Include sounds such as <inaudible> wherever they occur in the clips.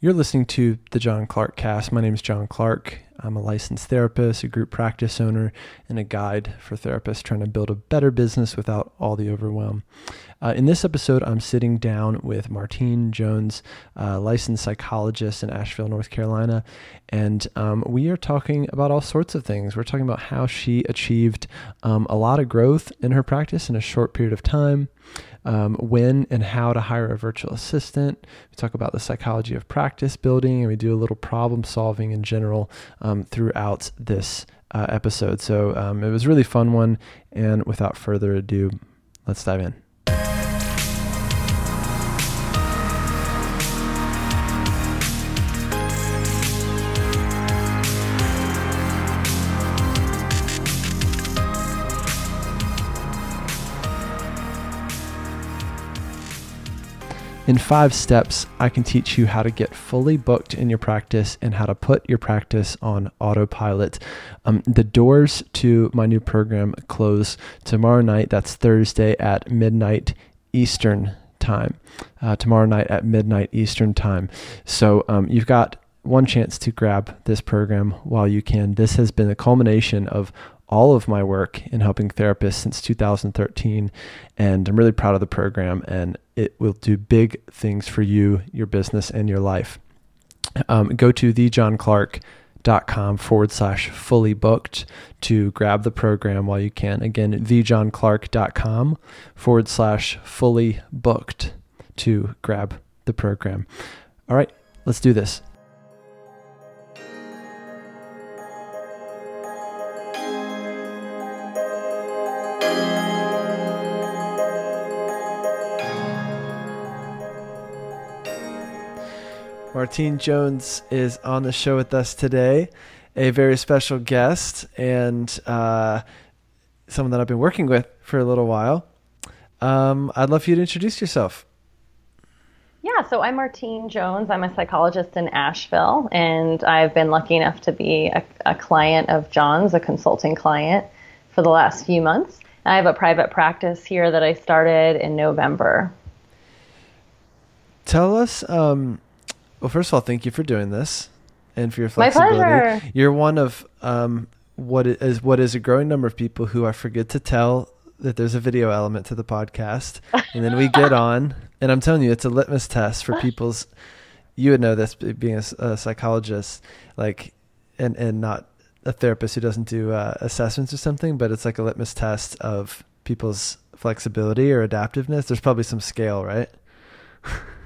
You're listening to the John Clark Cast. My name is John Clark. I'm a licensed therapist, a group practice owner, and a guide for therapists trying to build a better business without all the overwhelm. Uh, in this episode, I'm sitting down with Martine Jones, licensed psychologist in Asheville, North Carolina, and um, we are talking about all sorts of things. We're talking about how she achieved um, a lot of growth in her practice in a short period of time um, when and how to hire a virtual assistant. We talk about the psychology of practice building, and we do a little problem solving in general um, throughout this uh, episode. So um, it was a really fun one. And without further ado, let's dive in. In five steps, I can teach you how to get fully booked in your practice and how to put your practice on autopilot. Um, the doors to my new program close tomorrow night. That's Thursday at midnight Eastern time. Uh, tomorrow night at midnight Eastern time. So um, you've got one chance to grab this program while you can. This has been a culmination of all of my work in helping therapists since 2013. And I'm really proud of the program, and it will do big things for you, your business, and your life. Um, go to thejohnclark.com forward slash fully booked to grab the program while you can. Again, thejohnclark.com forward slash fully booked to grab the program. All right, let's do this. Martine Jones is on the show with us today, a very special guest and uh, someone that I've been working with for a little while. Um, I'd love for you to introduce yourself. Yeah, so I'm Martine Jones. I'm a psychologist in Asheville, and I've been lucky enough to be a, a client of John's, a consulting client, for the last few months. I have a private practice here that I started in November. Tell us um, well, first of all, thank you for doing this and for your flexibility. My pleasure. You're one of um, what is what is a growing number of people who I forget to tell that there's a video element to the podcast, and then we <laughs> get on, and I'm telling you, it's a litmus test for people's. You would know this, being a, a psychologist, like, and and not a therapist who doesn't do uh, assessments or something, but it's like a litmus test of people's flexibility or adaptiveness. There's probably some scale, right? <laughs>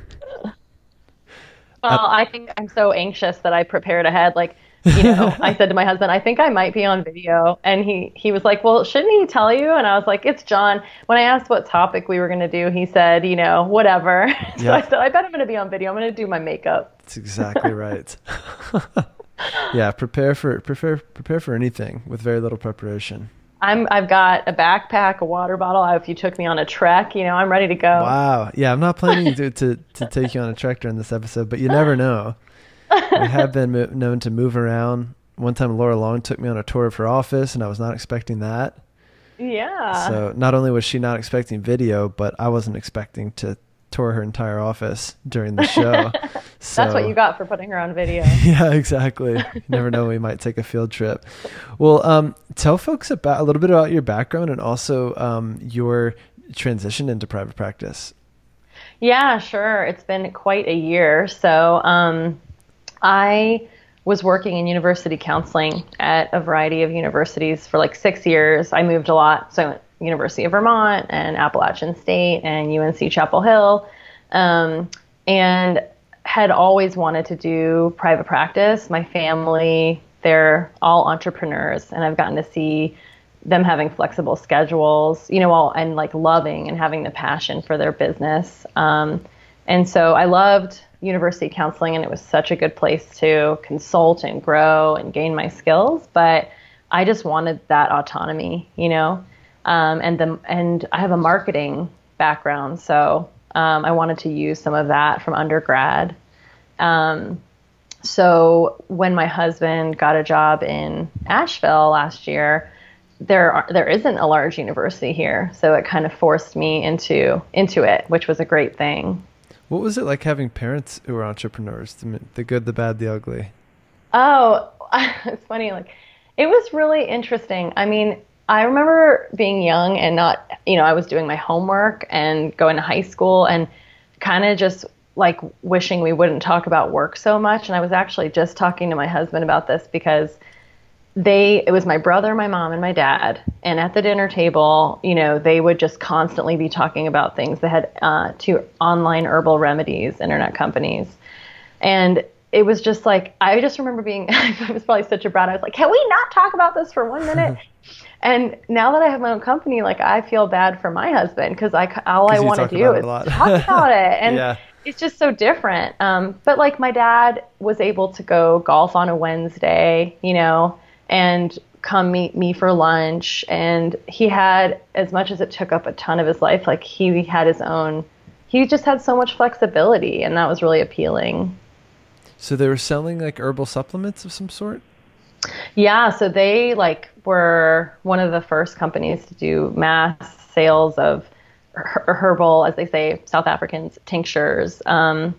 Uh, well, I think I'm so anxious that I prepared ahead. Like, you know, <laughs> I said to my husband, I think I might be on video. And he, he was like, well, shouldn't he tell you? And I was like, it's John. When I asked what topic we were going to do, he said, you know, whatever. <laughs> so. I said, I bet I'm going to be on video. I'm going to do my makeup. That's exactly right. <laughs> yeah. Prepare for, prepare, prepare for anything with very little preparation. I'm I've got a backpack, a water bottle. If you took me on a trek, you know, I'm ready to go. Wow. Yeah, I'm not planning to to, to take you on a trek during this episode, but you never know. we have been mo- known to move around. One time, Laura Long took me on a tour of her office, and I was not expecting that. Yeah. So not only was she not expecting video, but I wasn't expecting to tour her entire office during the show. so, <laughs> That's what you got for putting her on video. <laughs> yeah, exactly. You never know, we might take a field trip. Well, um, tell folks about a little bit about your background and also um, your transition into private practice. Yeah, sure. It's been quite a year. So um, I was working in university counseling at a variety of universities for like six years. I moved a lot. So University of Vermont and Appalachian State and UNC Chapel Hill, um, and had always wanted to do private practice. My family, they're all entrepreneurs, and I've gotten to see them having flexible schedules, you know, all, and like loving and having the passion for their business. Um, and so I loved university counseling, and it was such a good place to consult and grow and gain my skills. But I just wanted that autonomy, you know. Um, and the and I have a marketing background, so um, I wanted to use some of that from undergrad. Um, so when my husband got a job in Asheville last year, there are, there isn't a large university here, so it kind of forced me into into it, which was a great thing. What was it like having parents who were entrepreneurs? The, the good, the bad, the ugly. Oh, <laughs> it's funny. Like, it was really interesting. I mean, I remember being young and not, you know, I was doing my homework and going to high school and kind of just like wishing we wouldn't talk about work so much. And I was actually just talking to my husband about this because they, it was my brother, my mom, and my dad. And at the dinner table, you know, they would just constantly be talking about things. They had uh, two online herbal remedies, internet companies. And it was just like, I just remember being, <laughs> I was probably such a brat. I was like, can we not talk about this for one minute? <laughs> And now that I have my own company, like I feel bad for my husband because I all I want to do is talk about it, <laughs> and yeah. it's just so different. Um, but like my dad was able to go golf on a Wednesday, you know, and come meet me for lunch, and he had as much as it took up a ton of his life, like he had his own. He just had so much flexibility, and that was really appealing. So they were selling like herbal supplements of some sort. Yeah, so they like were one of the first companies to do mass sales of herbal, as they say, South Africans tinctures. Um,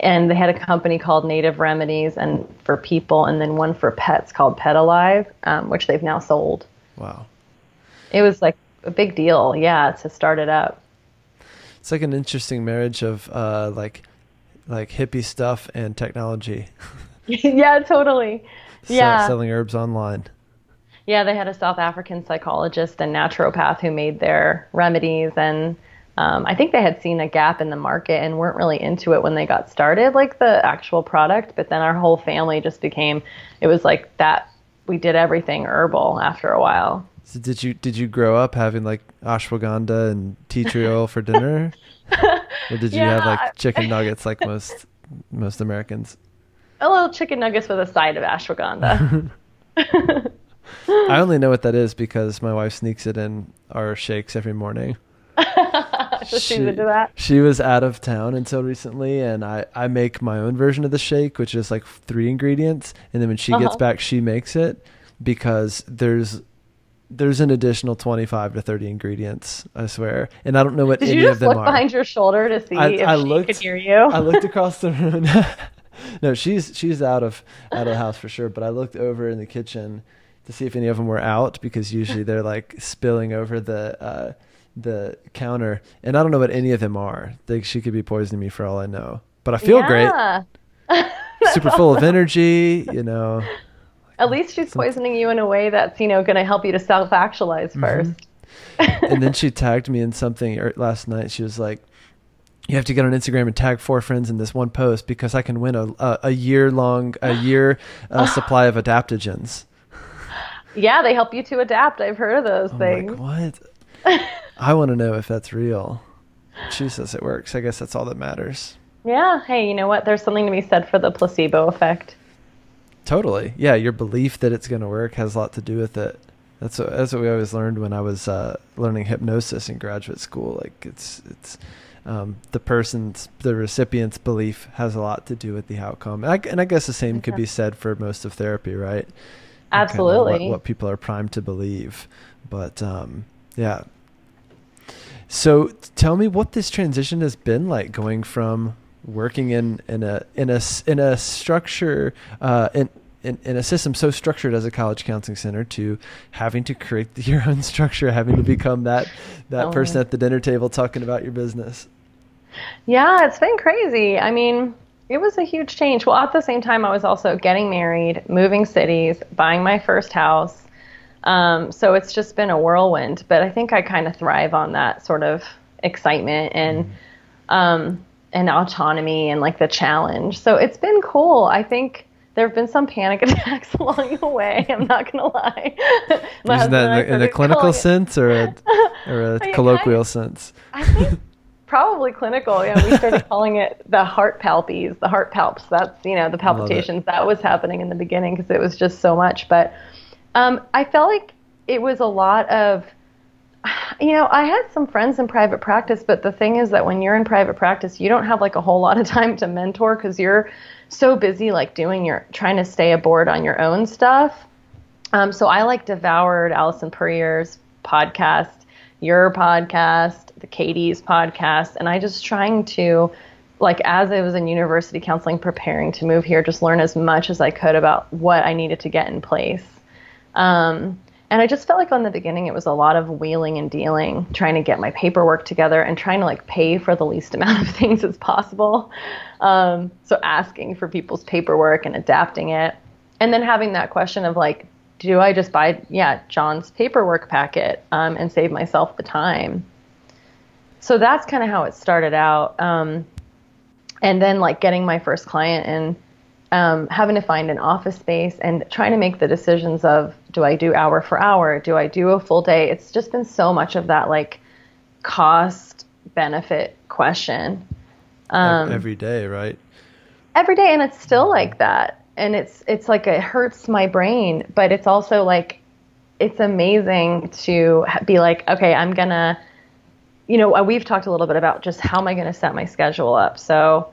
and they had a company called Native Remedies and for people, and then one for pets called Pet Alive, um, which they've now sold. Wow. It was like a big deal, yeah, to start it up. It's like an interesting marriage of uh, like like hippie stuff and technology. <laughs> <laughs> yeah, totally. Yeah. selling herbs online. Yeah, they had a South African psychologist and naturopath who made their remedies, and um, I think they had seen a gap in the market and weren't really into it when they got started, like the actual product. But then our whole family just became, it was like that. We did everything herbal after a while. So did you did you grow up having like ashwagandha and tea tree oil for dinner, <laughs> or did you yeah, have like chicken nuggets like most most Americans? A little chicken nuggets with a side of ashwagandha. <laughs> I only know what that is because my wife sneaks it in our shakes every morning. <laughs> so she, that. She was out of town until recently, and I, I make my own version of the shake, which is like three ingredients. And then when she uh-huh. gets back, she makes it because there's there's an additional 25 to 30 ingredients, I swear. And I don't know what Did any of them are. look behind your shoulder to see I, if I she looked, could hear you? I looked across the room. <laughs> <laughs> no, she's she's out of out of the house for sure. But I looked over in the kitchen to see if any of them were out because usually they're like spilling over the uh, the counter, and I don't know what any of them are. Like she could be poisoning me for all I know. But I feel yeah. great. <laughs> Super full of energy, you know. At least she's poisoning you in a way that's you know going to help you to self actualize 1st mm-hmm. and then <laughs> she tagged me in something er, last night. She was like, you have to get on Instagram and tag four friends in this one post because I can win a a, a year long a <laughs> year uh, supply of adaptogens. Yeah, they help you to adapt. I've heard of those I'm things. Like, what? <laughs> I want to know if that's real. She says it works. I guess that's all that matters. Yeah. Hey, you know what? There's something to be said for the placebo effect. Totally. Yeah, your belief that it's going to work has a lot to do with it. That's what, that's what we always learned when I was uh, learning hypnosis in graduate school. Like it's it's um, the person's the recipient's belief has a lot to do with the outcome. And I, and I guess the same could be said for most of therapy, right? Absolutely. Kind of what, what, people are primed to believe. But um, yeah. So tell me what this transition has been like going from working in, in a in a in a structure uh, in, in, in a system so structured as a college counseling center to having to create <laughs> your own structure, having to become that that oh. person at the dinner table talking about your business. Yeah, it's been crazy. I mean, it was a huge change. Well, at the same time, I was also getting married, moving cities, buying my first house. Um, so it's just been a whirlwind. But I think I kind of thrive on that sort of excitement and mm-hmm. um, and autonomy and like the challenge. So it's been cool. I think there have been some panic <laughs> attacks along the way. I'm not gonna lie. <laughs> Is that in the, in the clinical sense or a, or a <laughs> colloquial sense? I think probably clinical. Yeah, we started calling it the heart palpies, the heart palps. That's you know the palpitations that was happening in the beginning because it was just so much. But um, I felt like it was a lot of, <sighs> you know, I had some friends in private practice, but the thing is that when you're in private practice, you don't have like a whole lot of time to mentor because you're so busy like doing your trying to stay aboard on your own stuff. Um, so I like devoured Allison Puryear's podcast, your podcast, the Katie's podcast, and I just trying to like as I was in university counseling preparing to move here, just learn as much as I could about what I needed to get in place. Um, and I just felt like on the beginning it was a lot of wheeling and dealing, trying to get my paperwork together and trying to like pay for the least <laughs> amount of things as possible. Um, so asking for people's paperwork and adapting it. And then having that question of like, do I just buy, yeah, John's paperwork packet um, and save myself the time? So that's kind of how it started out. Um, and then like getting my first client and um, having to find an office space and trying to make the decisions of do I do hour for hour? Do I do a full day? It's just been so much of that like cost benefit question. Um, every day, right? Every day, and it's still like that. And it's it's like it hurts my brain, but it's also like it's amazing to be like, okay, I'm gonna, you know, we've talked a little bit about just how am I gonna set my schedule up. So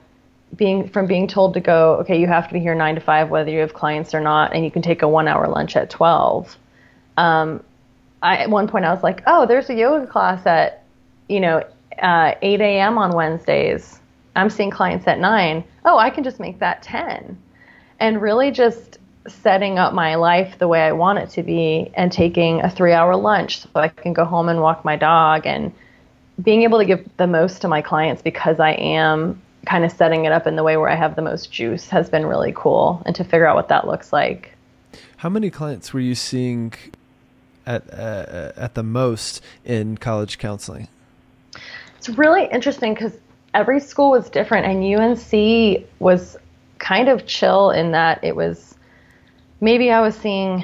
being from being told to go, okay, you have to be here nine to five, whether you have clients or not, and you can take a one hour lunch at 12. Um, I, at one point I was like, oh, there's a yoga class at, you know, uh, 8 a.m. on Wednesdays. I'm seeing clients at nine. Oh, I can just make that 10. And really just setting up my life the way I want it to be and taking a three hour lunch so I can go home and walk my dog and being able to give the most to my clients because I am kind of setting it up in the way where I have the most juice has been really cool and to figure out what that looks like. How many clients were you seeing at uh, at the most in college counseling? It's really interesting because every school was different, and UNC was kind of chill in that it was maybe I was seeing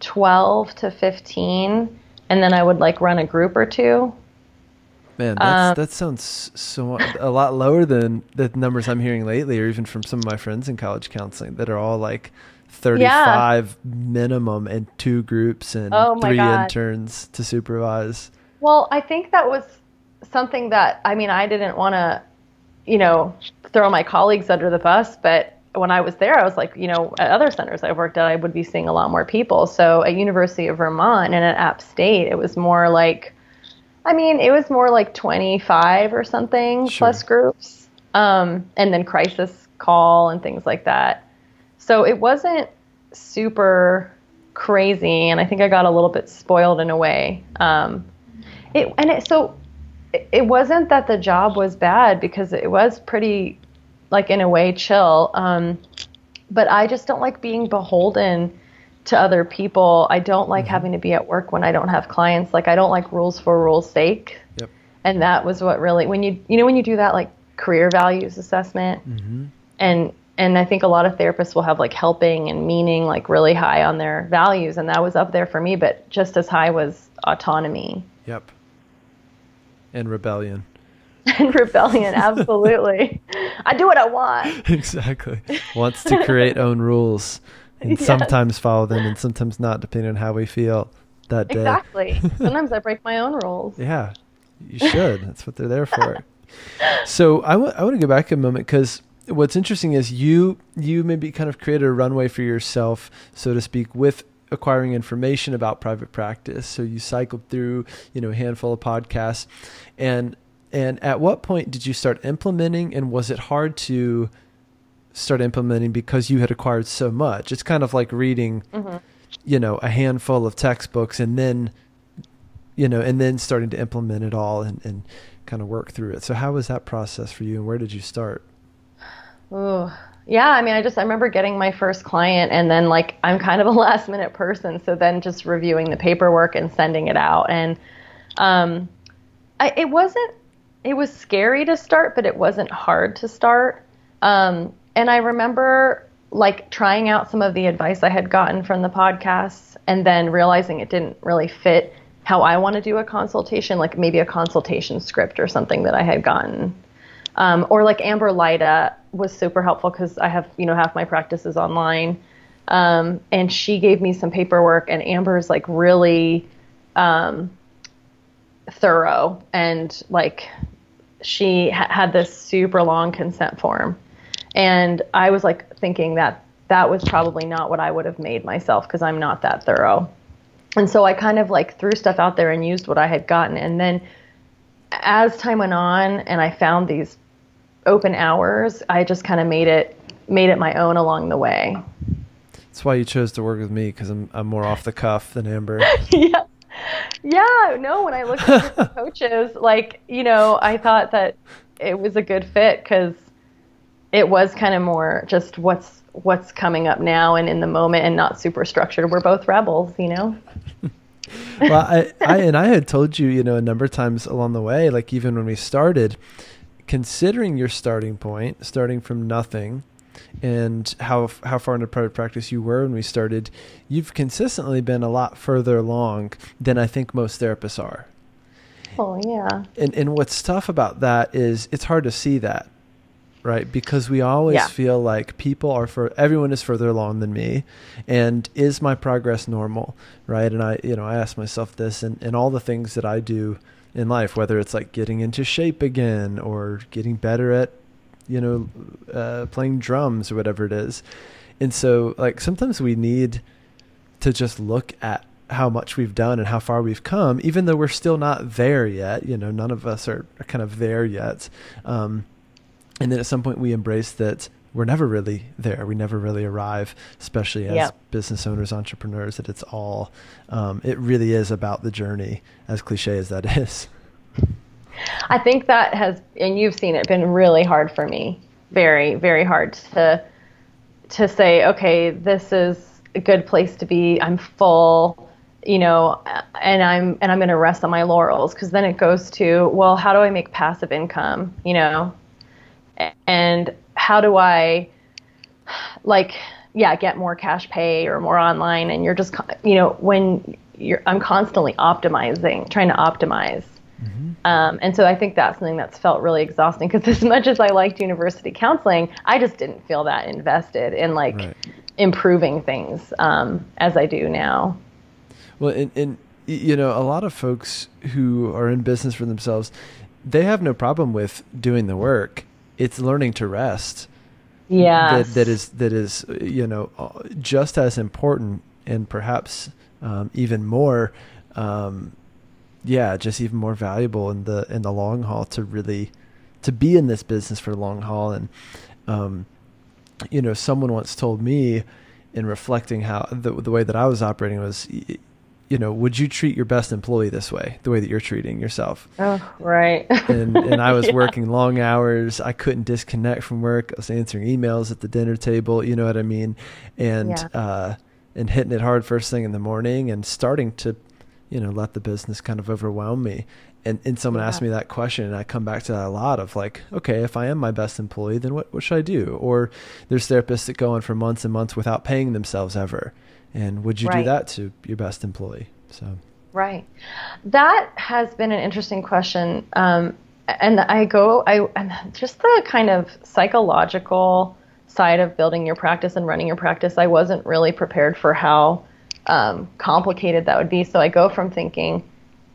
12 to 15, and then I would like run a group or two. Man, um, that sounds so a lot lower than the numbers I'm hearing lately, or even from some of my friends in college counseling that are all like 35 yeah. minimum and two groups and oh three God. interns to supervise. Well, I think that was something that I mean I didn't want to, you know, throw my colleagues under the bus, but when I was there, I was like, you know, at other centers I've worked at, I would be seeing a lot more people. So at University of Vermont and at App State, it was more like I mean, it was more like 25 or something sure. plus groups, um, and then crisis call and things like that. So it wasn't super crazy, and I think I got a little bit spoiled in a way. Um, it and it so it, wasn't that the job was bad because it was pretty, like in a way, chill. Um, but I just don't like being beholden to other people. I don't like mm-hmm. having to be at work when I don't have clients. Like I don't like rules for rules sake. Yep. And that was what really when you you know when you do that like career values assessment mm-hmm. and and I think a lot of therapists will have like helping and meaning like really high on their values and that was up there for me but just as high was autonomy. Yep. And rebellion. <laughs> and rebellion absolutely. <laughs> I do what I want. exactly. Wants to create own rules and <laughs> yes. sometimes follow them and sometimes not, depending on how we feel that day. Exactly. sometimes I break my own rules. Yeah, you should. That's what they're there for. so I, w- I want to go back a moment because what's interesting is you you maybe kind of created a runway for yourself, so to speak, with acquiring information about private practice. So you cycled through, you know, a handful of podcasts, and and at what point did you start implementing? And was it hard to start implementing because you had acquired so much. It's kind of like reading, mm-hmm. you know, a handful of textbooks and then, you know, and then starting to implement it all and, and kind of work through it. So how was that process for you and where did you start? Oh, yeah. I mean, I just, I remember getting my first client and then like, I'm kind of a <laughs> last minute person. So then just reviewing the paperwork and sending it out. And, um, I, it wasn't, it was scary to start, but it wasn't hard to start. Um, and I remember like trying out some of the advice I had gotten from the podcasts and then realizing it didn't really fit how I want to do a consultation, like maybe a consultation script or something that I had gotten. Um, or like Amber Lida was super helpful because I have, you know, half my practices online. Um, and she gave me some paperwork, and Amber's like really um, thorough and like she ha- had this super long consent form and I was like thinking that that was probably not what I would have made myself because I'm not that thorough. And so I kind of like threw stuff out there and used what I had gotten. And then as time went on and I found these open hours, I just kind of made it made it my own along the way. That's why you chose to work with me because I'm I'm more off the cuff than Amber. <laughs> yeah. Yeah, no, when I looked at the <laughs> coaches, like, you know, I thought that it was a good fit cuz it was kind of more just what's what's coming up now and in the moment and not super structured. We're both rebels, you know. <laughs> well, I, I and I had told you, you know, a number of times along the way, like even when we started, considering your starting point, starting from nothing, and how how far into private practice you were when we started, you've consistently been a lot further along than I think most therapists are. Oh yeah. And and what's tough about that is it's hard to see that right? Because we always yeah. feel like people are for everyone is further along than me, and is my progress normal, right? And I, you know, I ask myself this, and and all the things that I do in life, whether it's like getting into shape again or getting better at, you know, uh, playing drums or whatever it is, and so like sometimes we need to just look at how much we've done and how far we've come, even though we're still not there yet. You know, none of us are, kind of there yet. Um, and then at some point we embrace that we're never really there. We never really arrive, especially as yep. business owners, entrepreneurs. That it's all, um, it really is about the journey, as cliche as that <laughs> is. I think that has, and you've seen it, been really hard for me. Very, very hard to to say, okay, this is a good place to be. I'm full, you know, and I'm and I'm going to rest on my laurels because then it goes to, well, how do I make passive income? You know, and how do I like yeah get more cash pay or more online and you're just you know when you're I'm constantly optimizing trying to optimize mm-hmm. um, and so I think that's something that's felt really exhausting because <laughs> as much as I liked university counseling I just didn't feel that invested in like right. improving things um, as I do now well and, and you know a lot of folks who are in business for themselves they have no problem with doing the work it's learning to rest. Yeah. That, that is that is you know just as important and perhaps um, even more. Um, yeah, just even more valuable in the in the long haul to really to be in this business for the long haul. And um, you know, someone once told me in reflecting how the the way that I was operating was you know, would you treat your best employee this way, the way that you're treating yourself? Oh, right. and and I was <laughs> yeah. working long hours. I couldn't disconnect from work. I was answering emails at the dinner table. You know what I mean? And yeah. uh, and hitting it hard first thing in the morning and starting to, you know, let the business kind of overwhelm me. And and someone yeah. asked me that question, and I come back to that a lot of like, okay, if I am my best employee, then what what should I do? Or there's therapists that go on for months and months without paying themselves ever and would you right. do that to your best employee? So right, that has been an interesting question. Um, and I go, I and just the kind of psychological side of building your practice and running your practice. I wasn't really prepared for how um, complicated that would be. So I go from thinking,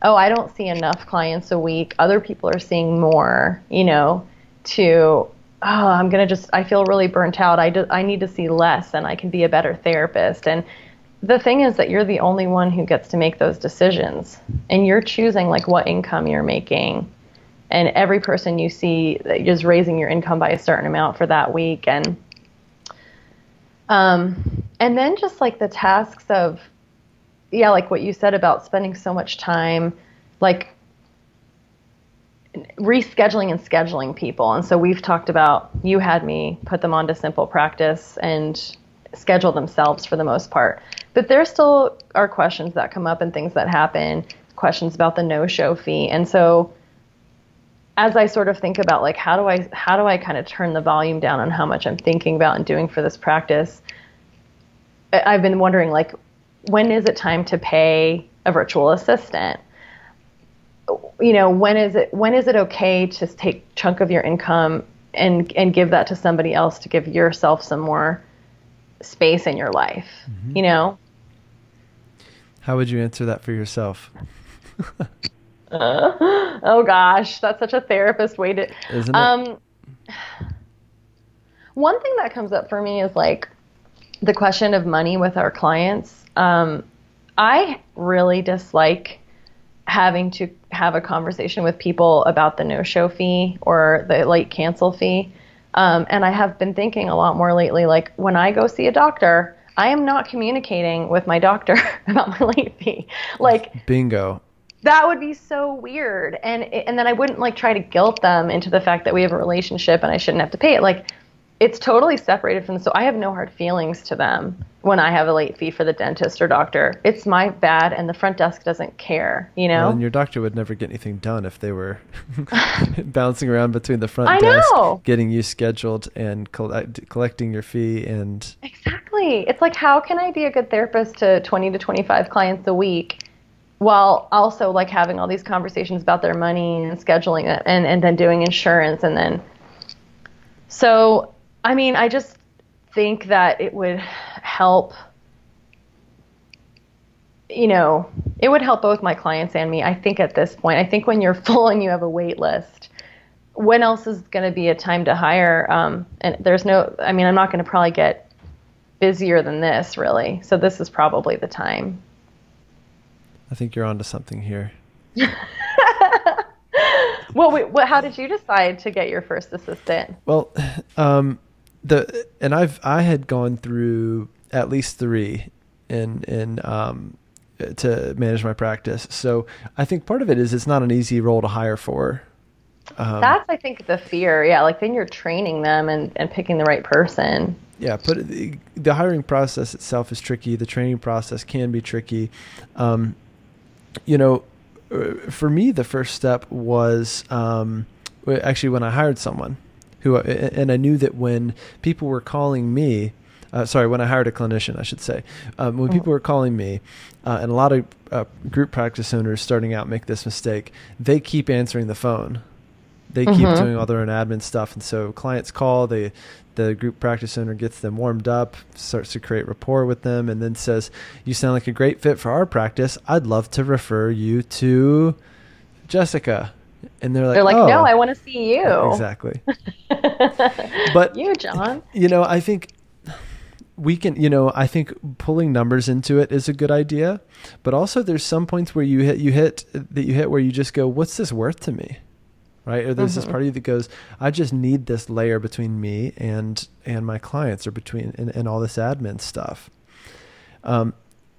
oh, I don't see enough clients a week. Other people are seeing more, you know, to oh, I'm gonna just I feel really burnt out. I do, I need to see less, and I can be a better therapist. And the thing is that you're the only one who gets to make those decisions and you're choosing like what income you're making. And every person you see is raising your income by a certain amount for that week and um and then just like the tasks of yeah like what you said about spending so much time like rescheduling and scheduling people. And so we've talked about you had me put them onto simple practice and schedule themselves for the most part but there still are questions that come up and things that happen, questions about the no-show fee. And so as I sort of think about like how do I how do I kind of turn the volume down on how much I'm thinking about and doing for this practice, I've been wondering like when is it time to pay a virtual assistant? You know, when is it when is it okay to take chunk of your income and and give that to somebody else to give yourself some more space in your life? Mm-hmm. You know? How would you answer that for yourself? uh, oh gosh, that's such a therapist way to. Isn't it? Um, one thing that comes up for me is like the question of money with our clients. Um, I really dislike having to have a conversation with people about the no-show fee or the late cancel fee. Um, and I have been thinking a lot more lately. Like when I go see a doctor, I am not communicating with my doctor <laughs> about my late fee. Like bingo. That would be so weird. And and then I wouldn't like try to guilt them into the fact that we have a relationship and I shouldn't have to pay it. Like it's totally separated from so I have no hard feelings to them when I have a late fee for the dentist or doctor. It's my bad and the front desk doesn't care, you know? Well, and your doctor would never get anything done if they were <laughs> <laughs> bouncing around between the front I desk, know. getting you scheduled and collect, uh, collecting your fee and Exactly. It's like how can I be a good therapist to 20 to 25 clients a week? while also like having all these conversations about their money and scheduling it and, and then doing insurance and then so I mean, I just think that it would help you know, it would help both my clients and me. I think at this point, I think when you're <laughs> full and you have a wait list, when else is going to be a time to hire? Um, and there's no, I mean, I'm not going to probably get busier than this, really. So this is probably the time. I think you're onto something here. <laughs> well, wait, what, how did you decide to get your first assistant? Well, <sighs> um, the and I've I had gone through at least three in in um, to manage my practice. So I think part of it is it's not an easy role to hire for. Um, That's I think the fear. Yeah, like then you're training them and and picking the right person. Yeah, but the, the hiring process itself is tricky. The training process can be tricky. Um, you know, uh, for me, the first step was um, actually when I hired someone who, and I knew that when people were calling me, uh, sorry, when I hired a clinician, I should say, um, when people were calling me, uh, and a lot of uh, group practice owners starting out make this mistake, they keep answering the phone. They mm-hmm. keep doing all their own admin stuff, and so clients call. They, the group practice owner gets them warmed up, starts to create rapport with them, and then says, "You sound like a great fit for our practice. I'd love to refer you to Jessica." And they're like, they're like, oh. no, I want to see you. Exactly. <laughs> but you, John. You know, I think we can. You know, I think pulling numbers into it is a good idea. But also, there's some points where you hit, you hit that you hit where you just go, what's this worth to me? Right? Or there's mm-hmm. this part of you that goes, I just need this layer between me and and my clients, or between and, and all this admin stuff. Um,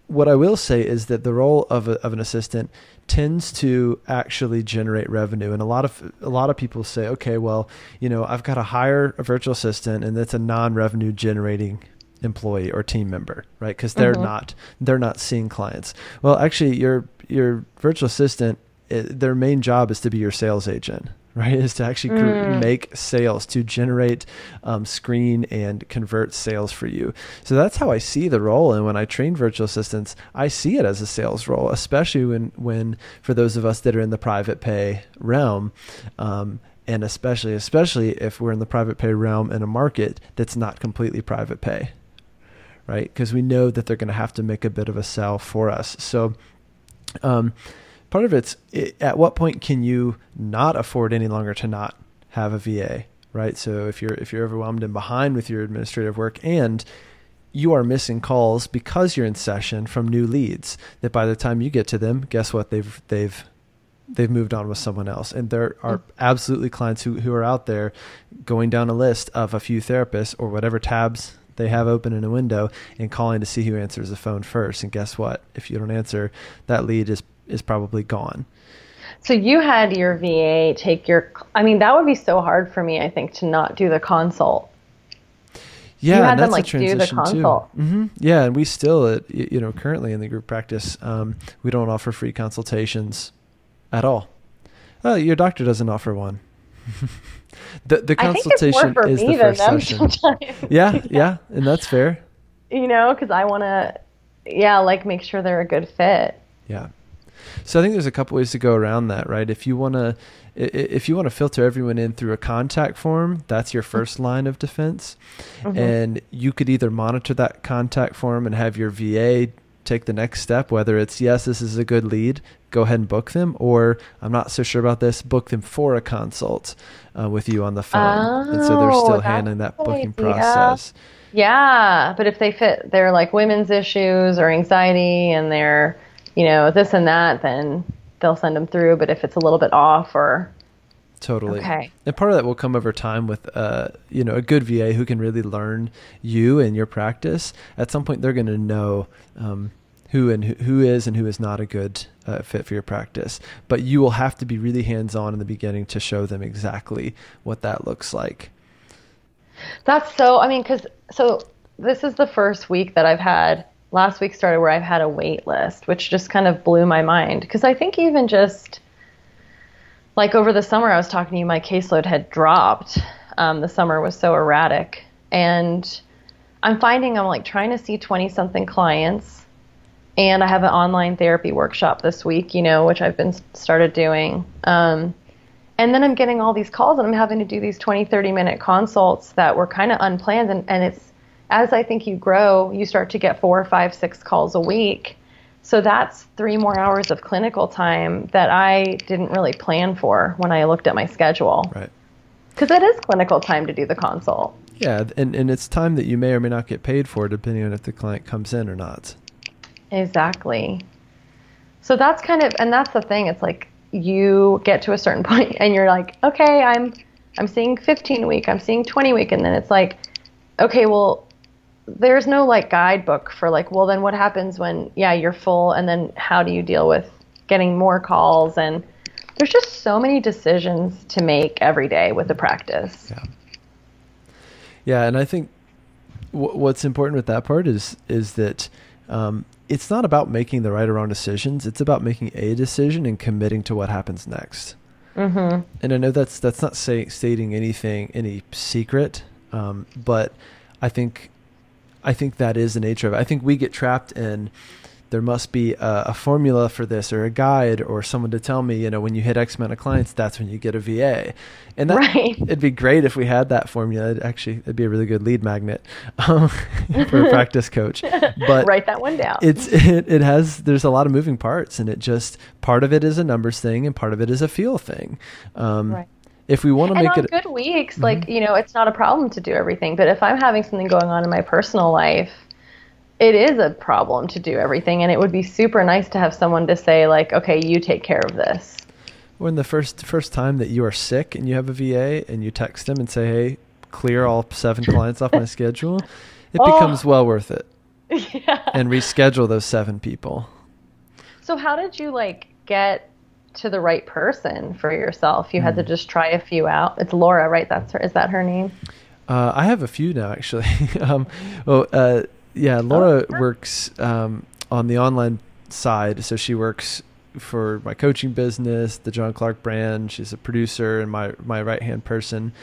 what I will say is that the role of, a, of an assistant tends to actually generate revenue. And a lot of a lot of people say okay well you know I've got to hire a virtual assistant and that's a non-revenue generating employee or team member right? Because they're mm-hmm. not they're not seeing clients. Well actually your your virtual assistant it, their main job is to be your sales agent right? Is to actually mm. make sales, to generate, um, screen, and convert sales for you. So that's how I see the role. And when I train virtual assistants, I see it as a sales role, especially when, when for those of us that are in the private pay realm. Um, and especially, especially if we're in the private pay realm in a market that's not completely private pay, right? Because we know that they're going to have to make a bit of a sell for us. So, um, part of it's it, at what point can you not afford any longer to not have a VA, right? So if you're if you're overwhelmed and behind with your administrative work and you are missing calls because you're in session from new leads that by the time you get to them, guess what? They've they've they've moved on with someone else. And there are mm. absolutely clients who, who are out there going down a list of a few therapists or whatever tabs they have open in a window and calling to see who answers the phone first. And guess what? If you don't answer, that lead is is probably gone. So you had your VA take your. I mean, that would be so hard for me. I think to not do the consult. Yeah, you had them like do the consult. Mm-hmm. Yeah, and we still, you know, currently in the group practice, um, we don't offer free consultations at all. Oh, your doctor doesn't offer one. <laughs> the the consultation is the first session. <laughs> yeah, yeah, and that's fair. You know, because I want to, yeah, like make sure they're a good fit. Yeah. So I think there's a couple ways to go around that, right? If you want to, if you want to filter everyone in through a contact form, that's your first line of defense, mm-hmm. and you could either monitor that contact form and have your VA take the next step, whether it's yes, this is a good lead, go ahead and book them, or I'm not so sure about this, book them for a consult uh, with you on the phone, oh, and so they're still oh, handling that booking idea. process. Yeah, but if they fit, they're like women's issues or anxiety, and they're you know, this and that, then they'll send them through. But if it's a little bit off or Totally. Okay. And part of that will come over time with, uh, you know, a good VA who can really learn you and your practice. At some point, they're going to know um, who and who, who is and who is not a good uh, fit for your practice. But you will have to be really hands on in the beginning to show them exactly what that looks like. That's so. I mean, because so this is the first week that I've had. Last week started where I've had a wait list, which just kind of blew my mind. Because I think even just like over the summer, I was talking to you, my caseload had dropped. Um, the summer was so erratic, and I'm finding I'm like trying to see 20 something clients, and I have an online therapy workshop this week, you know, which I've been started doing. Um, and then I'm getting all these calls, and I'm having to do these 20, 30 minute consults that were kind of unplanned, and, and it's as I think you grow, you start to get four, five, six calls a week. So that's three more hours of clinical time that I didn't really plan for when I looked at my schedule. Right. Because it is clinical time to do the consult. Yeah, and, and it's time that you may or may not get paid for, depending on if the client comes in or not. Exactly. So that's kind of, and that's the thing. It's like you get to a certain <laughs> point, and you're like, okay, I'm, I'm seeing 15 week, I'm seeing 20 week, and then it's like, okay, well, there's no like guidebook for like, well, then what happens when, yeah, you're full, and then how do you deal with getting more calls? And there's just so many decisions to make every day with the practice. Yeah. Yeah, and I think w- what's important with that part is is that um, it's not about making the right or wrong decisions. It's about making a decision and committing to what happens next. Mm-hmm. And I know that's that's not say, stating anything any secret, um, but I think I think that is the nature of it. I think we get trapped in there must be a, a, formula for this or a guide or someone to tell me, you know, when you hit X amount of clients, that's when you get a VA. And that, right. <laughs> it'd be great if we had that formula. It'd actually, it'd be a really good lead magnet um, <laughs> for a <laughs> practice coach. But write that one down. It's it, it has there's a lot of moving parts, and it just part of it is a numbers thing, and part of it is a feel thing. Um, right if we want to make on it good weeks, mm-hmm. like you know, it's not a problem to do everything. But if I'm having something going on in my personal life, it is a problem to do everything, and it would be super nice to have someone to say like, okay, you take care of this. When the first first time that you are sick and you have a VA and you text them and say, hey, clear all seven <laughs> clients off my schedule, it oh. becomes well worth it. <laughs> Yeah. And reschedule those seven people. So how did you like get to the right person for yourself. You mm. had to hmm. just try a few out. It's Laura, right? That's her. Is that her name? Uh, I have a few now, actually. <laughs> um, well, uh, yeah, Laura oh, works um, on the online side, so she works for my coaching business, the John Clark brand. She's a producer and my my right hand person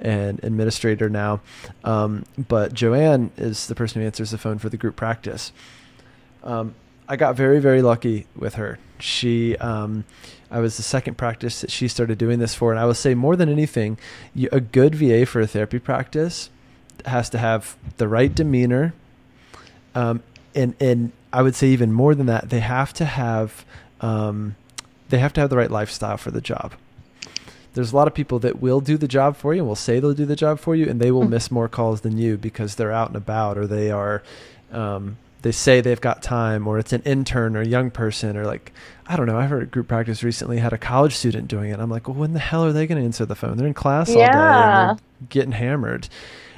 and administrator now. Um, but Joanne is the person who answers the phone for the group practice. Um, I got very very lucky with her. She, um, I was the second practice that she started doing this for, and I would say more than anything, you, a good VA for a therapy practice has to have the right demeanor, um, and and I would say even more than that, they have to have um, they have to have the right lifestyle for the job. There's a lot of people that will do the job for you and will say they'll do the job for you, and they will mm-hmm. miss more calls than you because they're out and about or they are um, they say they've got time or it's an intern or a young person or like I don't know. I heard a group practice recently had a college student doing it. I'm like, well, when the hell are they going to answer the phone? They're in class all day and they're getting hammered.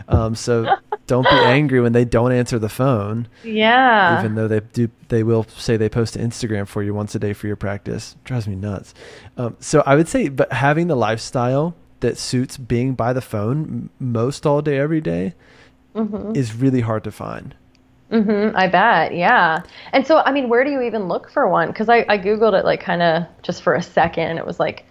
Um, so don't be angry when they don't answer the phone. Yeah. Even though they do, they will say they post to Instagram for you once a day for your practice. It drives me nuts. Um, so I would say, but having the lifestyle that suits being by the phone most all day, every day, mm-hmm. is really hard to find. Mm-hmm, I bet, yeah. And so, I mean, where do you even look for one? Because I, I Googled it like kind of just for a second. It was like,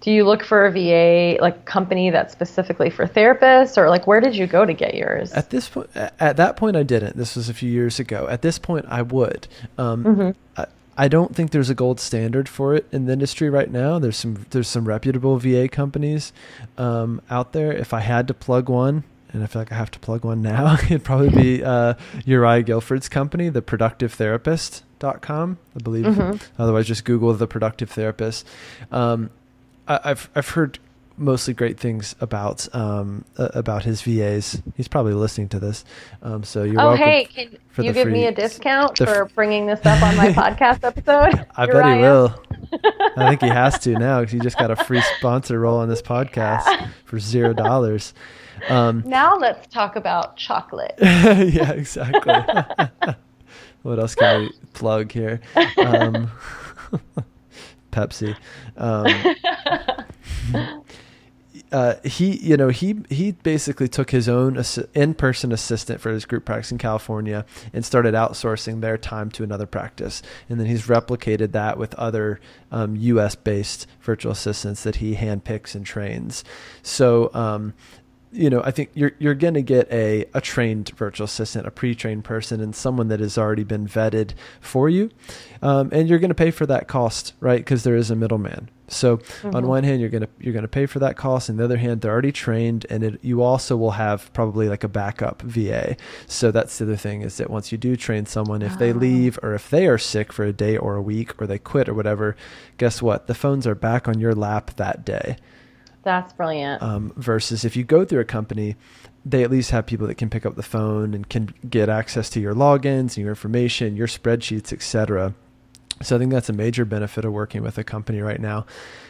do you look for a VA like company that's specifically for therapists, or like where did you go to get yours? At this point, at that point, I didn't. This was a few years ago. At this point, I would. Um, mm-hmm. I, I don't think there's a gold standard for it in the industry right now. There's some there's some reputable VA companies um, out there. If I had to plug one, and I feel like I have to plug one now. <laughs> It'd probably be uh, Uriah Guilford's company, the productivetherapist.com, I believe. Mm-hmm. Otherwise, just Google the productive therapist. Um, I, have I've heard mostly great things about um, uh, about his VAs. He's probably listening to this, um, so you're oh, welcome. hey, can for you give free- me a discount f- for bringing this up on my <laughs> podcast episode? I bet he will. I think he has to <laughs> now because he just got a free sponsor role on this podcast for zero dollars. Um, <laughs> Now let's talk about chocolate. <laughs> yeah, exactly. <laughs> what else can we plug here? Um, Pepsi. Um, uh, he, you know, he he basically took his own in-person assistant for his group practice in California and started outsourcing their time to another practice, and then he's replicated that with other um, U.S.-based virtual assistants that he handpicks and trains. So. Um, you know, I think you're you're going to get a, a trained virtual assistant, a pre-trained person, and someone that has already been vetted for you, um, and you're going to pay for that cost, right? Because there is a middleman. So on one hand, you're gonna you're gonna pay for that cost, and the other hand, they're already trained, and it, you also will have probably like a backup VA. So that's the other thing is that once you do train someone, if they Oh. leave or if they are sick for a day or a week or they quit or whatever, guess what? The phones are back on your lap that day That's brilliant. um, versus if you go through a company they at least have people that can pick up the phone and can get access to your logins and your information your spreadsheets etc so i think that's a major benefit of working with a company right now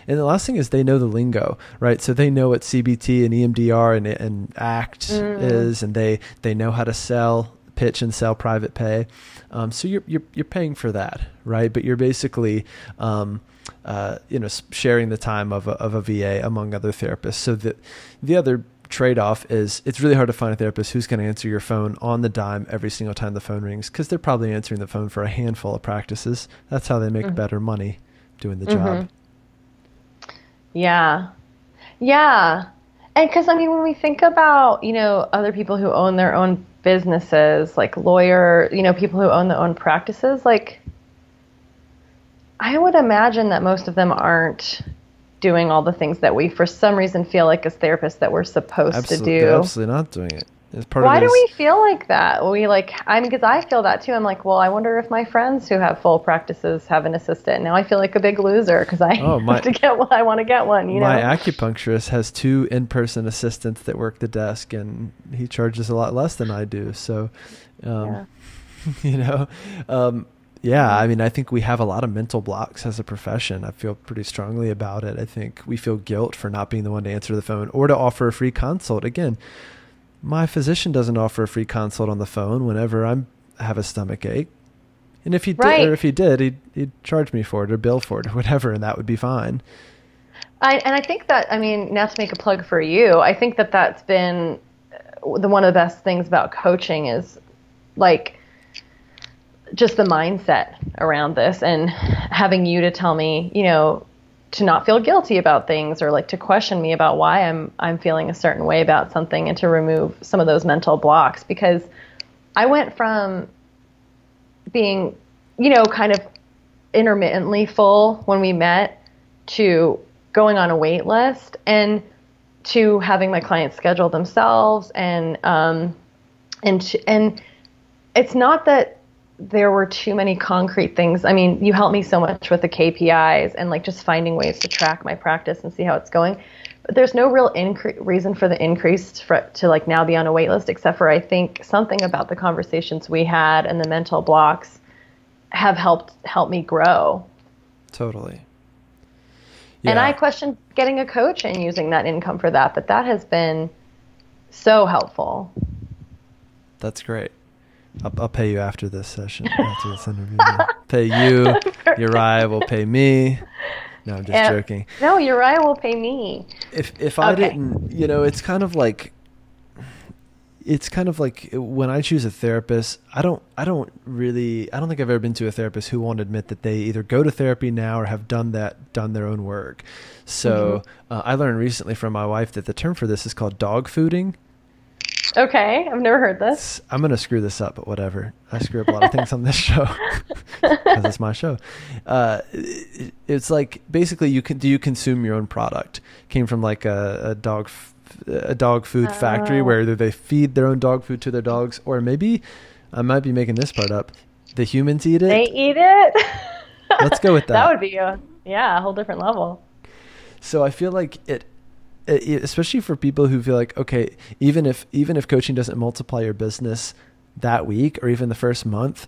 and the last thing is they know the lingo right so they know what cbt and emdr and, and act Mm. is and they they know how to sell pitch and sell private pay um, so you're, you're you're paying for that right but you're basically um, uh, you know, sharing the time of a, of a VA among other therapists. So the the other trade off is it's really hard to find a therapist who's going to answer your phone on the dime every single time the phone rings because they're probably answering the phone for a handful of practices. That's how they make Mhm. better money doing the job. Yeah. Yeah. And because, I mean, when we think about, you know, other people who own their own businesses, like lawyer, you know, people who own their own practices, like, I would imagine that most of them aren't doing all the things that we, for some reason, feel like as therapists that we're supposed to do. absolutely not doing it. Part Why of do we feel like that? We like, I mean, because I feel that too. I'm like, well, I wonder if my friends who have full practices have an assistant. Now I feel like a big loser because I Oh, <laughs> my- have to get one. I want to get one. You know. my acupuncturist has two in-person assistants that work the desk and he charges a lot less than i do so um, <laughs> you know um, yeah i mean i think we have a lot of mental blocks as a profession i feel pretty strongly about it i think we feel guilt for not being the one to answer the phone or to offer a free consult again my physician doesn't offer a free consult on the phone whenever i'm have a stomach ache. And if he did or if he did he'd, he'd charge me for it or bill for it or <laughs> whatever and that would be fine. I, and I think that, I mean, now to make a plug for you, I think that that's been uh, the one of the best things about coaching is like just the mindset around this and having you to tell me, you know, to not feel guilty about things or like to question me about why I'm I'm feeling a certain way about something and to remove some of those mental blocks because I went from being, you know, kind of intermittently full when we met to going on a wait list and to having my clients schedule themselves and um, and and it's not that there were too many concrete things. I mean, you helped me so much with the KPIs and like just finding ways to track my practice and see how it's going. But there's no real incre- reason for the increase for, to like now be on a wait list, except for I think something about the conversations we had and the mental blocks have helped help me grow. Totally. And I questioned getting a coach and using that income for that, but that has been so helpful. That's great. I'll, I'll pay you after this session. After this interview, I'll <laughs> pay you. Uriah will pay me. No, I'm just And- joking. No, Uriah will pay me. If if I Okay. didn't, you know, it's kind of like it's kind of like when I choose a therapist, I don't I don't really I don't think I've ever been to a therapist who won't admit that they either go to therapy now or have done that done their own work. So uh, I learned recently from my wife that the term for this is called dog fooding. Okay, I've never heard this. I'm gonna screw this up, but whatever. I screw up a lot of things on this show <laughs> because it's my show. Uh, it- it's like basically you can do you consume your own product. Came from like a, a dog f- a dog food factory Oh. where either they feed their own dog food to their dogs, or maybe I might be making this part up. The humans eat it. They eat it. Let's go with <laughs> that. that would be a yeah, a whole different level. So I feel like it especially for people who feel like okay even if even if coaching doesn't multiply your business that week or even the first month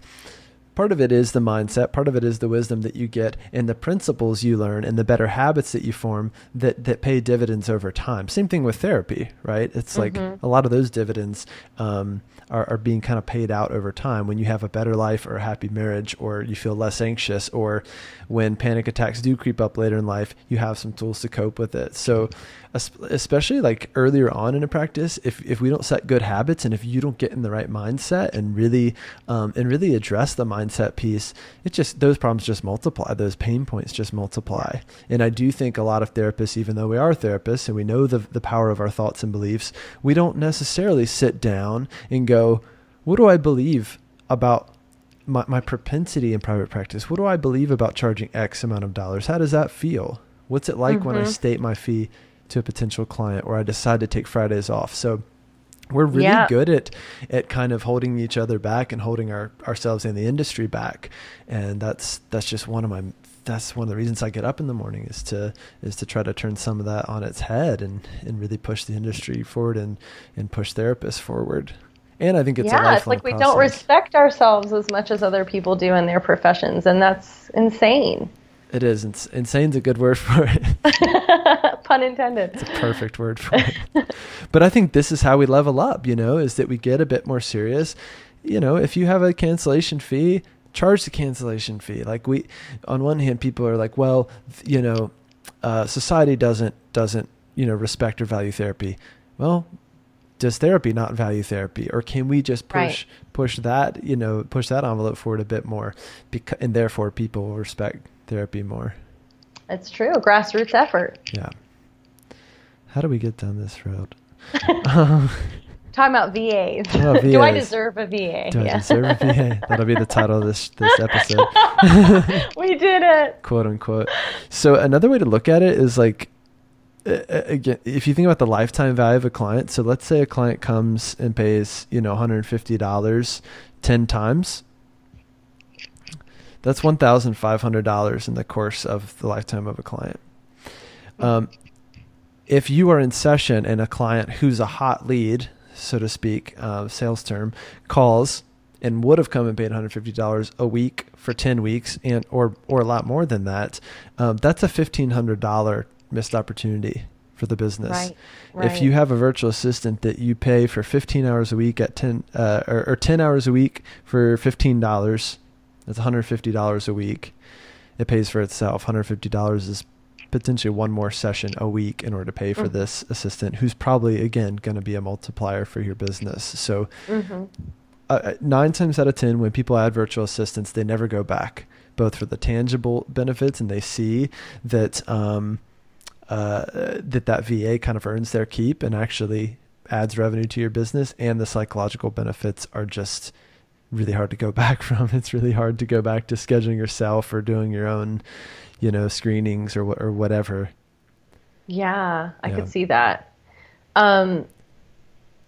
part of it is the mindset part of it is the wisdom that you get and the principles you learn and the better habits that you form that that pay dividends over time. Same thing with therapy right? It's mm-hmm. like a lot of those dividends um, are, are being kind of paid out over time. When you have a better life or a happy marriage or you feel less anxious or when panic attacks do creep up later in life you have some tools to cope with it. So especially like earlier on in a practice if, if we don't set good habits and if you don't get in the right mindset and really um, and really address the mindset piece it just those problems just multiply those pain points just multiply and i do think a lot of therapists even though we are therapists and we know the, the power of our thoughts and beliefs we don't necessarily sit down and go what do i believe about my, my propensity in private practice what do i believe about charging x amount of dollars how does that feel what's it like mm-hmm. when i mm-hmm. state my fee to a potential client or I decide to take Fridays off. So we're really yeah. good at at kind of holding each other back and holding our ourselves in the industry back. And that's that's just one of my that's one of the reasons I get up in the morning is to is to try to turn some of that on its head and and really push the industry forward and and push therapists forward. And I think it's yeah, it's like we process. don't respect ourselves as much as other people do in their professions, and that's insane. It is. Ins- insane's a good word for it. <laughs> Pun intended. It's a perfect word for it. <laughs> but I think this is how we level up, you know, is that we get a bit more serious. You know, if you have a cancellation fee, charge the cancellation fee. Like we, on one hand, people are like, well, you know, uh, society doesn't, doesn't, you know, respect or value therapy. Well, does therapy not value therapy or can we just push right. push that you know push that envelope forward a bit more because and therefore people will respect therapy more. It's true. Grassroots effort. Yeah. How do we get down this road? <laughs> um, Talking about VAs. Oh, VAs. do I deserve a VA? Do yeah. I deserve a VA? That'll be the title of this this <laughs> episode. <laughs> we did it. Quote unquote. So another way to look at it is like again, if you think about the lifetime value of a client, so let's say a client comes and pays, you know, $150 10 times, that's one thousand five hundred dollars in the course of the lifetime of a client. Um, if you are in session and a client who's a hot lead, so to speak, uh, sales term, calls and would have come and paid $150 a week for 10 weeks and or or a lot more than that, um, that's a $1,500 missed opportunity for the business. Right, right. If you have a virtual assistant that you pay for 15 hours a week at 10 uh, or, or 10 hours a week for $15 that's $150 a week. It pays for itself. $150 is potentially one more session a week in order to pay for mm-hmm. this assistant who's probably again going to be a multiplier for your business so mm-hmm. Uh, uh, nine times out of ten when people add virtual assistants they never go back both for the tangible benefits and they see that um, uh, that that va kind of earns their keep and actually adds revenue to your business and the psychological benefits are just really hard to go <laughs> back from. It's really hard to go back to scheduling yourself or doing your own, you know, screenings or or whatever. Yeah, I yeah. could see that. Um,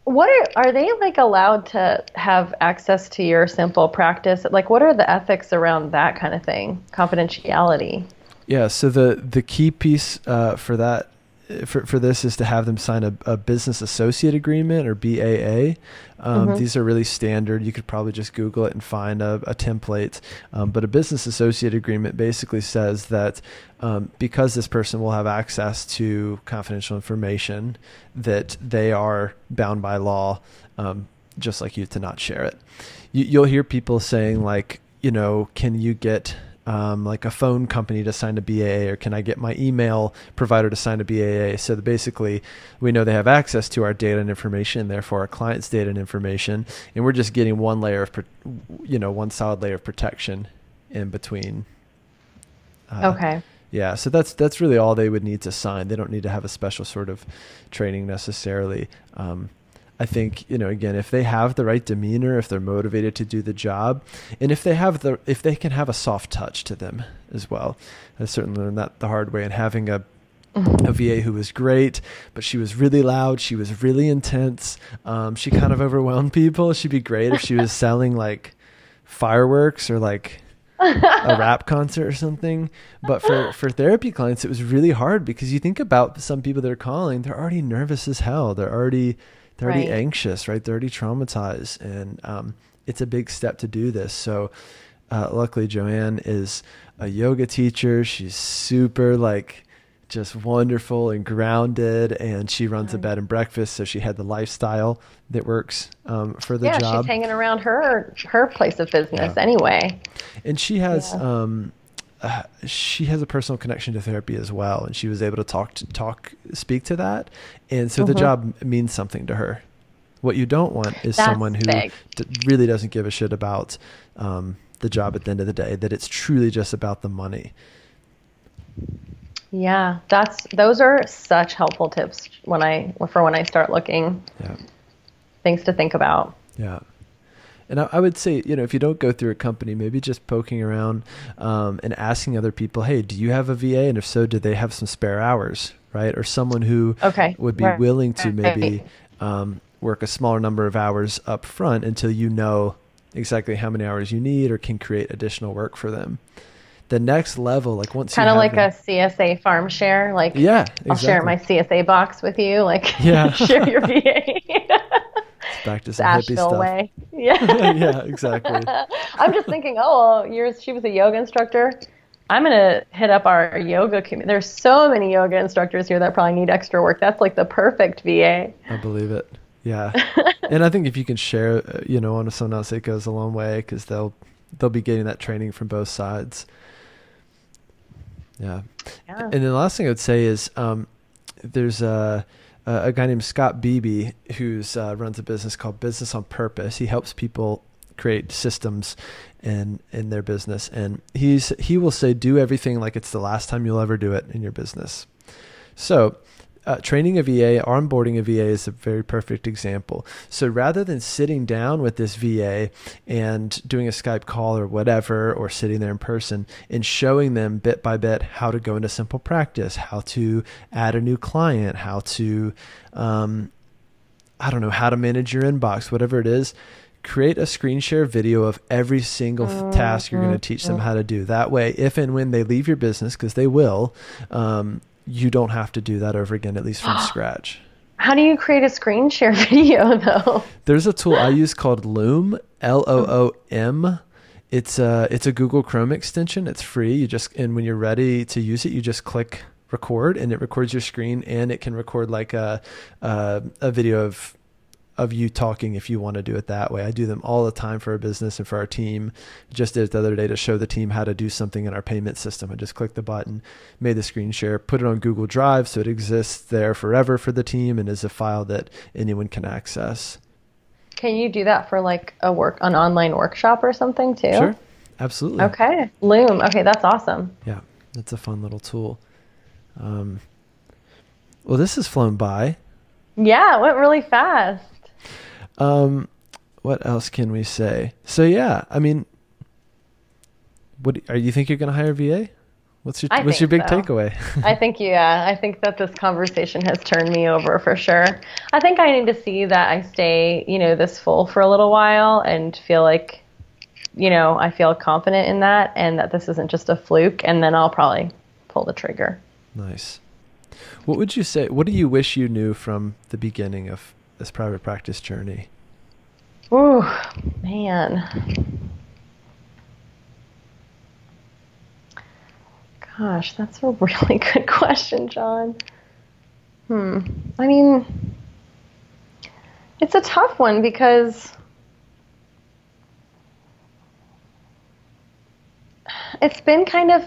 what are are they like allowed to have access to your SimplePractice? Like, what are the ethics around that kind of thing? Confidentiality. Yeah. So the the key piece uh, for that for, for this is to have them sign a, a business associate agreement or BAA. Um, mm-hmm. These are really standard. You could probably just Google it and find a, a template. Um, but a business associate agreement basically says that um, because this person will have access to confidential information, that they are bound by law, um, just like you, to not share it. You, you'll hear people saying like, you know, can you get um, like a phone company to sign a BAA, or can I get my email provider to sign a BAA? So basically, we know they have access to our data and information, therefore our clients' data and information, and we're just getting one layer of, you know, one solid layer of protection in between. Uh, okay. Yeah, so that's that's really all they would need to sign. They don't need to have a special sort of training necessarily. Um, I think you know again if they have the right demeanor, if they're motivated to do the job, and if they have the if they can have a soft touch to them as well. I certainly learned that the hard way. And having a mm-hmm. a VA who was great, but she was really loud. She was really intense. Um, she kind of overwhelmed people. She'd be great if she was <laughs> selling like fireworks or like a rap <laughs> concert or something. But for, for therapy clients, it was really hard because you think about some people that are calling, they're already nervous as hell. They're already, they're already Right. anxious, right? They're already traumatized. And um, it's a big step to do this. So uh, luckily, Joanne is a yoga teacher. She's super like, just wonderful and grounded and she runs a bed and breakfast so she had the lifestyle that works um, for the yeah, job Yeah, she's hanging around her her place of business Yeah. anyway. and she has Yeah. um uh, she has a personal connection to therapy as well and she was able to talk to talk speak to that and so the Mhm. job means something to her what you don't want is That's someone who d- really doesn't give a shit about um, the job at the end of the day that it's truly just about the money Yeah, that's those are such helpful tips when I for when I start looking yeah things to think about. Yeah. And I, I would say, you know, if you don't go through a company, maybe just poking around um, and asking other people, hey, do you have a VA? And if so, do they have some spare hours, right? Or someone who Okay, would be right, willing to maybe um, work a smaller number of hours up front until you know exactly how many hours you need or can create additional work for them. The next level, like once Kind of like a CSA farm share, like yeah, I'll share my. CSA box with you, like Yeah. <laughs> share your VA. <laughs> back to some hippie stuff. way. <laughs> Yeah. yeah, exactly. <laughs> I'm just thinking, oh, well, she was a yoga instructor. I'm gonna hit up our yoga community. There's so many yoga instructors here that probably need extra work. That's like the perfect VA. I believe it. Yeah, <laughs> and I think if you can share, uh, you know, on someone else, it goes a long way because they'll they'll be getting that training from both sides. Yeah, Yeah. and then the last thing I would say is um, there's a a guy named Scott Beebe who's uh, runs a business called Business on Purpose. He helps people create systems in in their business, and he's he will say do everything like it's the last time you'll ever do it in your business. So, uh, training a VA, onboarding a VA is a very perfect example. So rather than sitting down with this VA and doing a Skype call or whatever, or sitting there in person and showing them bit by bit how to go into SimplePractice, how to add a new client, how to, um, I don't know, how to manage your inbox, whatever it is. Create a screen share video of every single th- task you're going to teach them how to do. That way, if and when they leave your business, because they will, um, you don't have to do that over again, at least from <gasps> scratch. How do you create a screen share <laughs> video though? There's a tool I <laughs> use called Loom, L O O M. It's a it's a Google Chrome extension. It's free. You just and when you're ready to use it, you just click record, and it records your screen, and it can record like a a, a video of of you talking if you want to do it that way. I do them all the time for our business and for our team. Just did it the other day to show the team how to do something in our payment system. I just clicked the button, made the screen share, put it on Google Drive so it exists there forever for the team and is a file that anyone can access. Can you do that for like a work an online workshop or something too? Sure. Absolutely. Okay. Loom. Okay, that's awesome. Yeah. That's a fun little tool. Um, well, this has flown by. Yeah, it went really fast. Um, what else can we say? So yeah, I mean, what are you think you're going to hire VA? What's your I What's your big so. takeaway? <laughs> I think yeah, I think that this conversation has turned me over for sure. I think I need to see that I stay, you know, this full for a little while and feel like you know, I feel confident in that and that this isn't just a fluke and then I'll probably pull the trigger. nice. What would you say? What do you wish you knew from the beginning of this private practice journey? Oh, man. Gosh, that's a <laughs> really good question, John. Hmm. I mean, it's a tough one because it's been kind of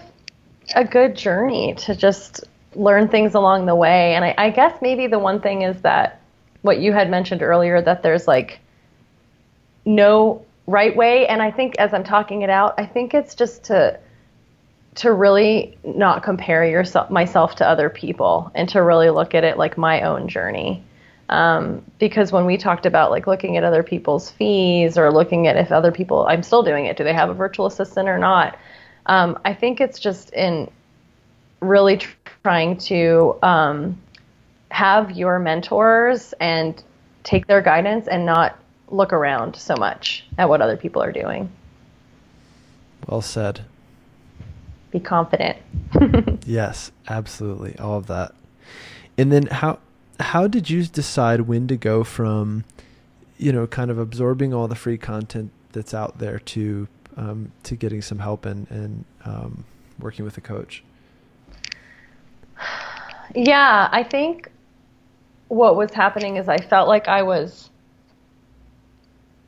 a good journey to just learn things along the way. And I, I guess maybe the one thing is that what you had mentioned earlier that there's like no right way. And i think as i'm talking it out i think it's just to to really not compare yourself myself to other people and to really look at it like my own journey. Um, because when we talked about like looking at other people's fees or looking at if other people i'm still doing it do they have a virtual assistant or not? Um, i think it's just in really tr- trying to um, have your mentors and take their guidance and not look around so much at what other people are doing. Well said. Be confident. <laughs> yes, absolutely. All of that. And then how how did you decide when to go from you know kind of absorbing all the free content that's out there to um, to getting some help and and um, working with a coach? <sighs> Yeah, I think what was happening is I felt like I was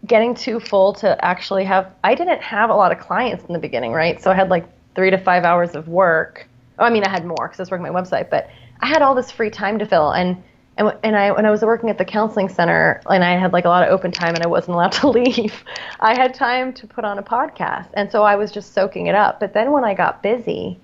getting too full to actually have I didn't have a lot of clients in the beginning, right? So I had like 3 to 5 hours of work. Oh, I mean, I had more cuz I was working my website, but I had all this free time to fill and and, and I when I was working at the counseling center and I had like a lot of open time and I wasn't allowed <laughs> to leave, I had time to put on a podcast. And so I was just soaking it up. But then when I got busy,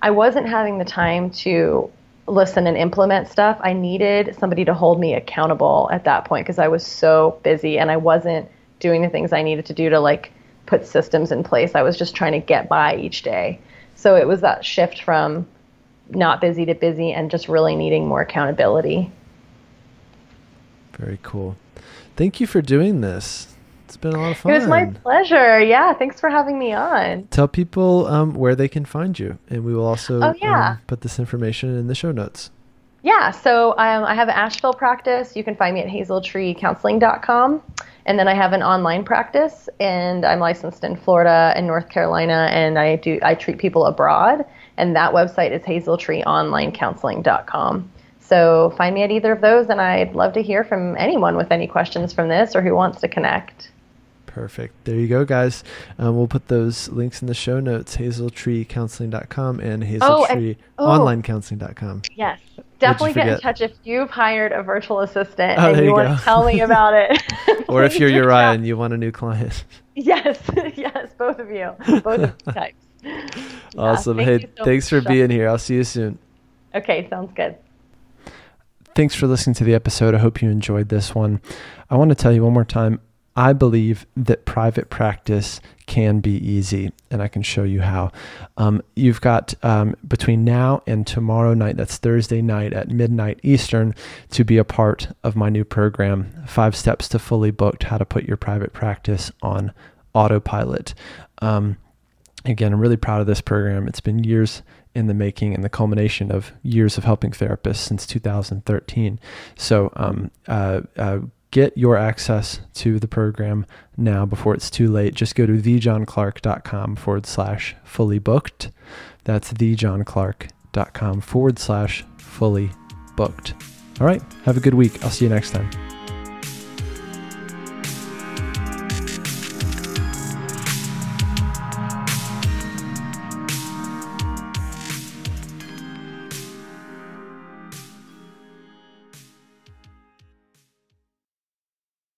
I wasn't having the time to listen and implement stuff. I needed somebody to hold me accountable at that point because I was so busy and I wasn't doing the things I needed to do to like put systems in place. I was just trying to get by each day. So it was that shift from not busy to busy and just really needing more accountability. Very cool. Thank you for doing this. It's been a lot of fun. It was my pleasure. Yeah, thanks for having me on. Tell people um, where they can find you, and we will also oh, yeah. um, put this information in the show notes. Yeah, so um, I have an Asheville practice. You can find me at hazeltreecounseling.com. And then I have an online practice, and I'm licensed in Florida and North Carolina, and I do I treat people abroad. And that website is hazeltreeonlinecounseling.com. So find me at either of those, and I'd love to hear from anyone with any questions from this or who wants to connect. Perfect. There you go, guys. Um, we'll put those links in the show notes hazeltreecounseling.com and hazeltreeonlinecounseling.com. Oh, oh, yes. Definitely get in touch if you've hired a virtual assistant oh, and you, you want to tell me <laughs> about it. or if <laughs> you're Uriah and you want a new client. Yes, <laughs> yes, both of you. Both of types. Awesome. Yeah, thank hey, so thanks for being here. I'll see you soon. Okay, sounds good. Thanks for listening to the episode. I hope you enjoyed this one. I want to tell you one more time I believe that private practice can be easy, and I can show you how. Um, you've got um, between now and tomorrow night, that's Thursday night at midnight Eastern, to be a part of my new program Five Steps to Fully Booked How to Put Your Private Practice on Autopilot. Um, again, I'm really proud of this program. It's been years in the making and the culmination of years of helping therapists since 2013. So, um, uh, uh, get your access to the program now before it's too late. Just go to thejohnclark.com forward slash fully booked. That's thejohnclark.com forward slash fully booked. All right. Have a good week. I'll see you next time.